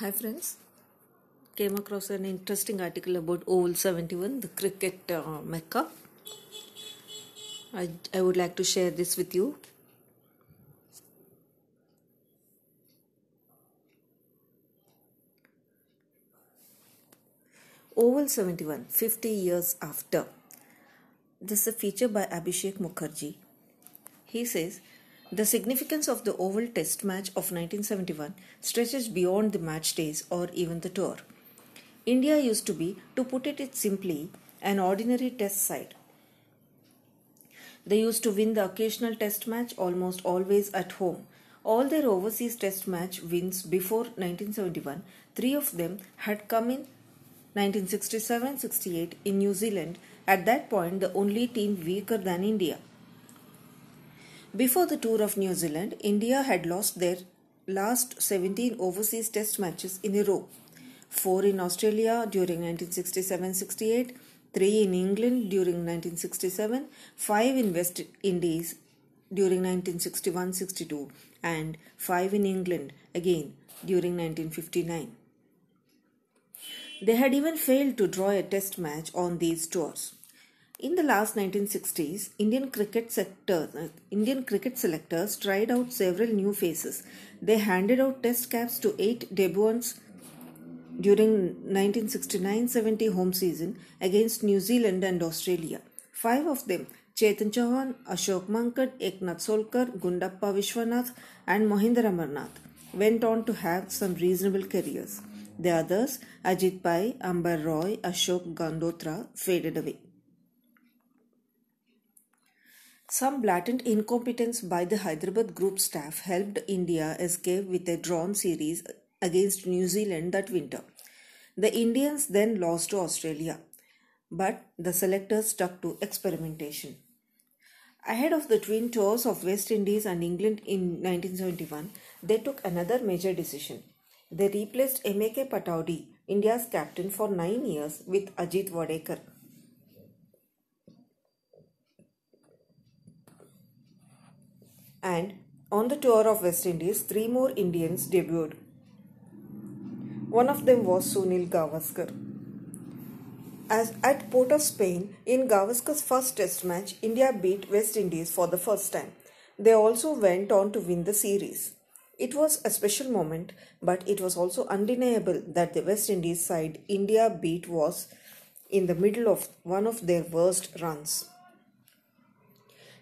Hi friends, came across an interesting article about Oval 71, the cricket uh, mecca. I, I would like to share this with you. Oval 71, 50 years after. This is a feature by Abhishek Mukherjee. He says, the significance of the Oval Test match of 1971 stretches beyond the match days or even the tour. India used to be, to put it simply, an ordinary test side. They used to win the occasional test match almost always at home. All their overseas test match wins before 1971, three of them had come in 1967 68 in New Zealand, at that point the only team weaker than India. Before the tour of New Zealand, India had lost their last 17 overseas test matches in a row. Four in Australia during 1967 68, three in England during 1967, five in West Indies during 1961 62, and five in England again during 1959. They had even failed to draw a test match on these tours. In the last 1960s, Indian cricket sector, Indian cricket selectors tried out several new faces. They handed out test caps to eight debutants during 1969-70 home season against New Zealand and Australia. Five of them, Chetan Chauhan, Ashok Mankad, Eknath Solkar, Gundappa Vishwanath and Mohinder Amarnath, went on to have some reasonable careers. The others, Ajit Pai, Ambar Roy, Ashok Gandotra, faded away. Some blatant incompetence by the Hyderabad group staff helped India escape with a drawn series against New Zealand that winter. The Indians then lost to Australia, but the selectors stuck to experimentation. Ahead of the twin tours of West Indies and England in 1971, they took another major decision. They replaced M.A.K. Pataudi, India's captain for nine years, with Ajit Wadekar. And on the tour of West Indies, three more Indians debuted. One of them was Sunil Gavaskar. As at Port of Spain, in Gavaskar's first test match, India beat West Indies for the first time. They also went on to win the series. It was a special moment, but it was also undeniable that the West Indies side India beat was in the middle of one of their worst runs.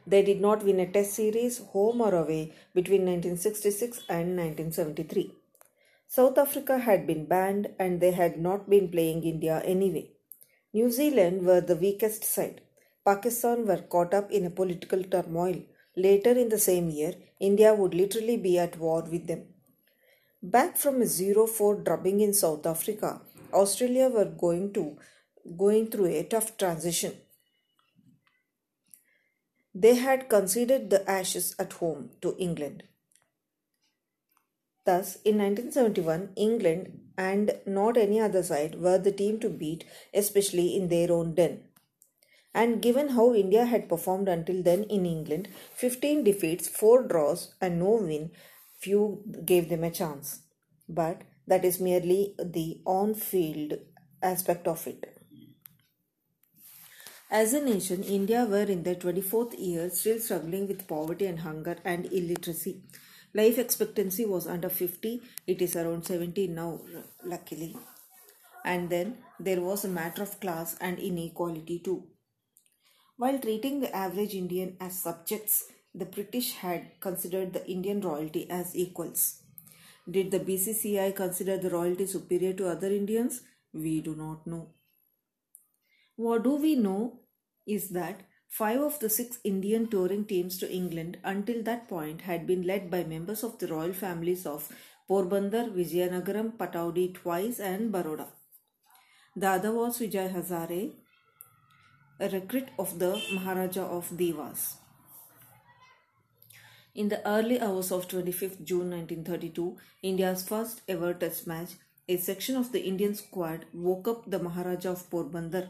They did not win a test series, home or away, between 1966 and 1973. South Africa had been banned and they had not been playing India anyway. New Zealand were the weakest side. Pakistan were caught up in a political turmoil. Later in the same year, India would literally be at war with them. Back from a 0-4 drubbing in South Africa, Australia were going to going through a tough transition. They had conceded the Ashes at home to England. Thus, in 1971, England and not any other side were the team to beat, especially in their own den. And given how India had performed until then in England 15 defeats, 4 draws, and no win few gave them a chance. But that is merely the on field aspect of it. As a nation, India were in their 24th year still struggling with poverty and hunger and illiteracy. Life expectancy was under 50, it is around 70 now, luckily. And then there was a matter of class and inequality too. While treating the average Indian as subjects, the British had considered the Indian royalty as equals. Did the BCCI consider the royalty superior to other Indians? We do not know. What do we know is that five of the six Indian touring teams to England until that point had been led by members of the royal families of Porbandar, Vijayanagaram, Pataudi twice, and Baroda. The other was Vijay Hazare, a recruit of the Maharaja of Devas. In the early hours of 25th June 1932, India's first ever test match, a section of the Indian squad woke up the Maharaja of Porbandar.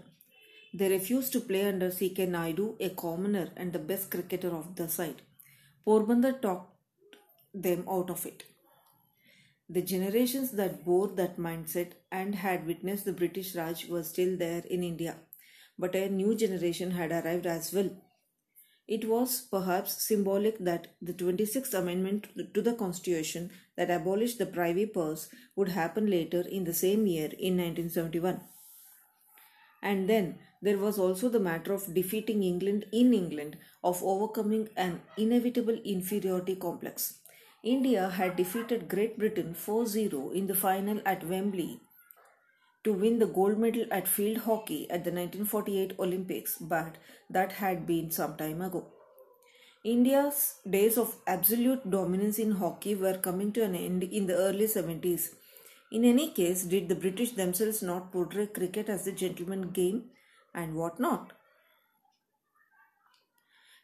They refused to play under C.K. Nayudu, a commoner and the best cricketer of the side. Porbandar talked them out of it. The generations that bore that mindset and had witnessed the British Raj were still there in India, but a new generation had arrived as well. It was perhaps symbolic that the 26th Amendment to the Constitution that abolished the privy purse would happen later in the same year in 1971. And then there was also the matter of defeating England in England, of overcoming an inevitable inferiority complex. India had defeated Great Britain 4 0 in the final at Wembley to win the gold medal at field hockey at the 1948 Olympics, but that had been some time ago. India's days of absolute dominance in hockey were coming to an end in the early 70s. In any case, did the British themselves not portray cricket as a gentleman game and what not?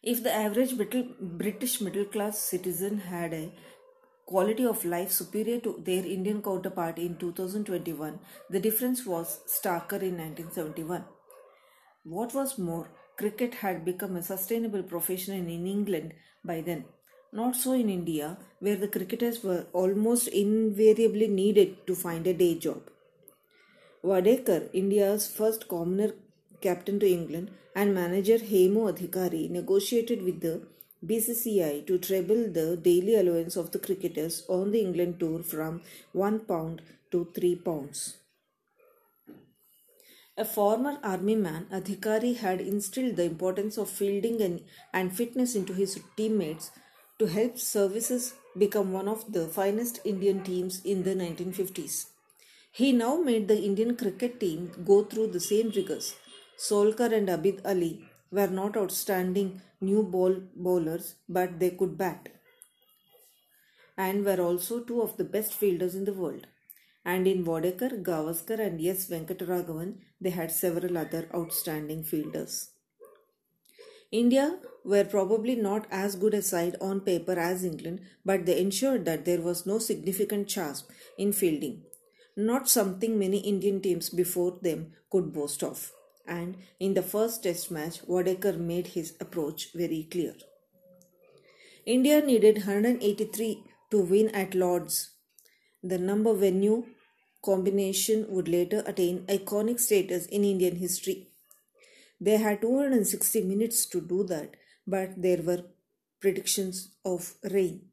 If the average British middle class citizen had a quality of life superior to their Indian counterpart in 2021, the difference was starker in 1971. What was more, cricket had become a sustainable profession in England by then. Not so in India, where the cricketers were almost invariably needed to find a day job. Wadekar, India's first commoner captain to England, and manager Hemu Adhikari negotiated with the BCCI to treble the daily allowance of the cricketers on the England tour from £1 to £3. A former army man, Adhikari had instilled the importance of fielding and, and fitness into his teammates to help services become one of the finest Indian teams in the 1950s. He now made the Indian cricket team go through the same rigors. Solkar and Abid Ali were not outstanding new ball bowlers, but they could bat and were also two of the best fielders in the world. And in Wadekar, Gavaskar, and yes, Venkataraghavan, they had several other outstanding fielders. India were probably not as good a side on paper as England, but they ensured that there was no significant chasm in fielding, not something many Indian teams before them could boast of and in the first test match, Wadekar made his approach very clear. India needed 183 to win at Lords. The number venue combination would later attain iconic status in Indian history. They had 260 minutes to do that, but there were predictions of rain.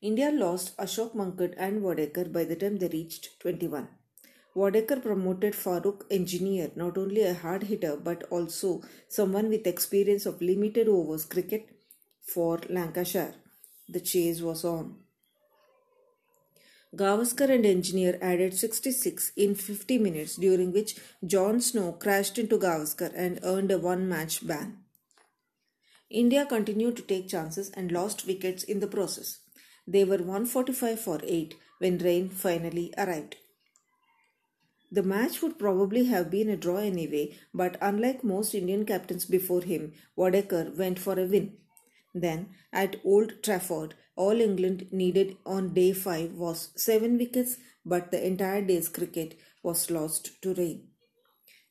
India lost Ashok Mankad and Wadekar by the time they reached 21. Wadekar promoted Farooq Engineer, not only a hard hitter but also someone with experience of limited overs cricket for Lancashire. The chase was on. Gavaskar and Engineer added 66 in 50 minutes, during which John Snow crashed into Gavaskar and earned a one match ban. India continued to take chances and lost wickets in the process. They were 145 for 8 when rain finally arrived. The match would probably have been a draw anyway, but unlike most Indian captains before him, Wadekar went for a win. Then, at Old Trafford, all England needed on day 5 was 7 wickets, but the entire day's cricket was lost to rain.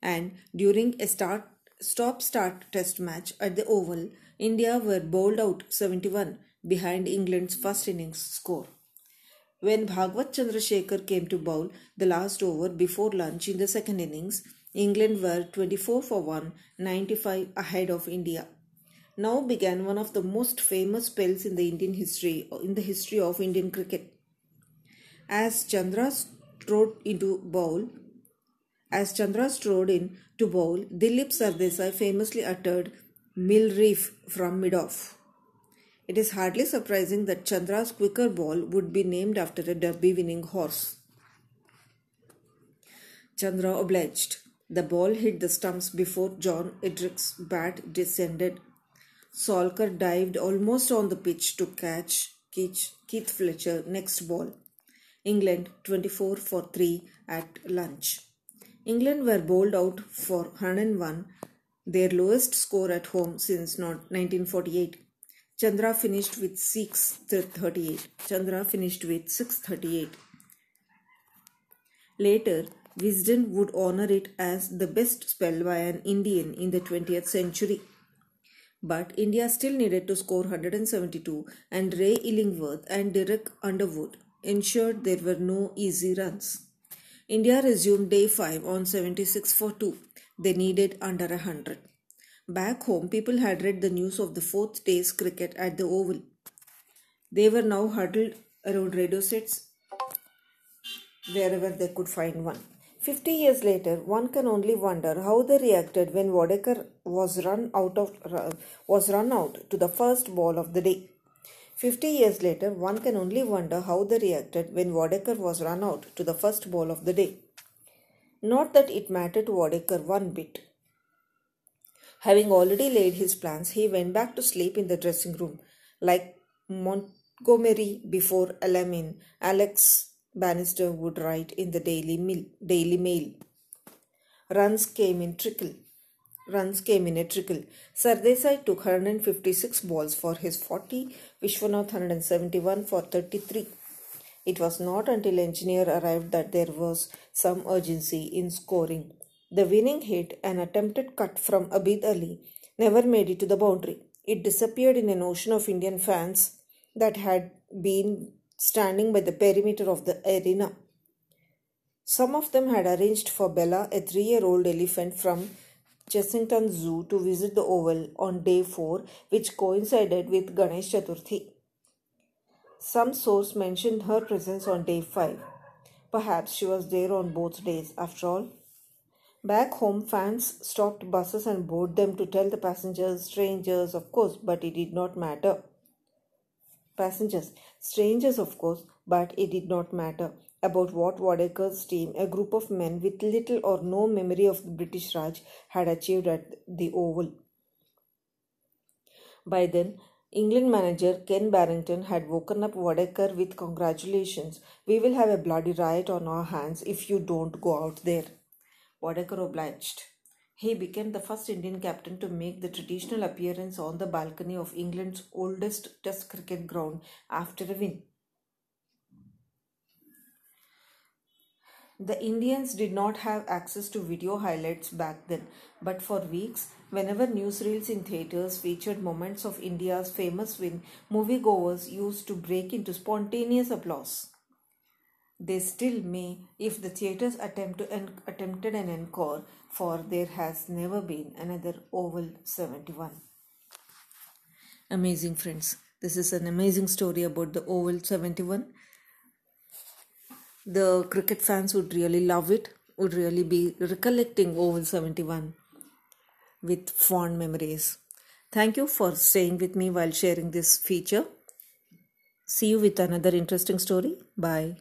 And during a start stop start test match at the Oval, India were bowled out 71 behind England's first innings score. When Bhagwat Chandrasekhar came to bowl the last over before lunch in the second innings, England were 24 for 1, 95 ahead of India. Now began one of the most famous spells in the Indian history in the history of Indian cricket. As Chandra strode into bowl, as Chandra strode in to bowl, Dilip Sardesai famously uttered "Mill reef" from mid-off. It is hardly surprising that Chandra's quicker ball would be named after a derby winning horse. Chandra obliged. The ball hit the stumps before John Edrich's bat descended. Solkar dived almost on the pitch to catch Keith Fletcher next ball. England 24 for 3 at lunch. England were bowled out for 101, their lowest score at home since 1948. Chandra finished with 638. Chandra finished with 638. Later, Wisden would honor it as the best spell by an Indian in the 20th century. But India still needed to score 172 and Ray Illingworth and Derek Underwood ensured there were no easy runs. India resumed day 5 on 76 for 2. They needed under 100. Back home, people had read the news of the fourth day's cricket at the Oval. They were now huddled around radio sets wherever they could find one. Fifty years later, one can only wonder how they reacted when Wadekar was run out of was run out to the first ball of the day. Fifty years later, one can only wonder how they reacted when Wadekar was run out to the first ball of the day. Not that it mattered to Wadekar one bit. Having already laid his plans, he went back to sleep in the dressing room, like Montgomery before Alamein. Alex Bannister would write in the Daily Mail. Daily Mail. Runs came in trickle. Runs came in a trickle. Sardesai took 156 balls for his 40, Vishwanath 171 for 33. It was not until engineer arrived that there was some urgency in scoring. The winning hit, an attempted cut from Abid Ali, never made it to the boundary. It disappeared in an ocean of Indian fans that had been standing by the perimeter of the arena. Some of them had arranged for Bella, a three year old elephant from Chessington Zoo, to visit the Oval on day 4, which coincided with Ganesh Chaturthi. Some source mentioned her presence on day 5. Perhaps she was there on both days, after all. Back home, fans stopped buses and boarded them to tell the passengers, strangers, of course, but it did not matter passengers, strangers of course, but it did not matter about what Wadekar's team, a group of men with little or no memory of the British Raj, had achieved at the Oval. By then, England manager Ken Barrington had woken up Wadekar with congratulations. We will have a bloody riot on our hands if you don't go out there. Wadekar obliged. He became the first Indian captain to make the traditional appearance on the balcony of England's oldest Test cricket ground after a win. The Indians did not have access to video highlights back then, but for weeks, whenever newsreels in theatres featured moments of India's famous win, moviegoers used to break into spontaneous applause. They still may if the theatres attempt to en- attempted an encore, for there has never been another Oval 71. Amazing, friends. This is an amazing story about the Oval 71. The cricket fans would really love it, would really be recollecting Oval 71 with fond memories. Thank you for staying with me while sharing this feature. See you with another interesting story. Bye.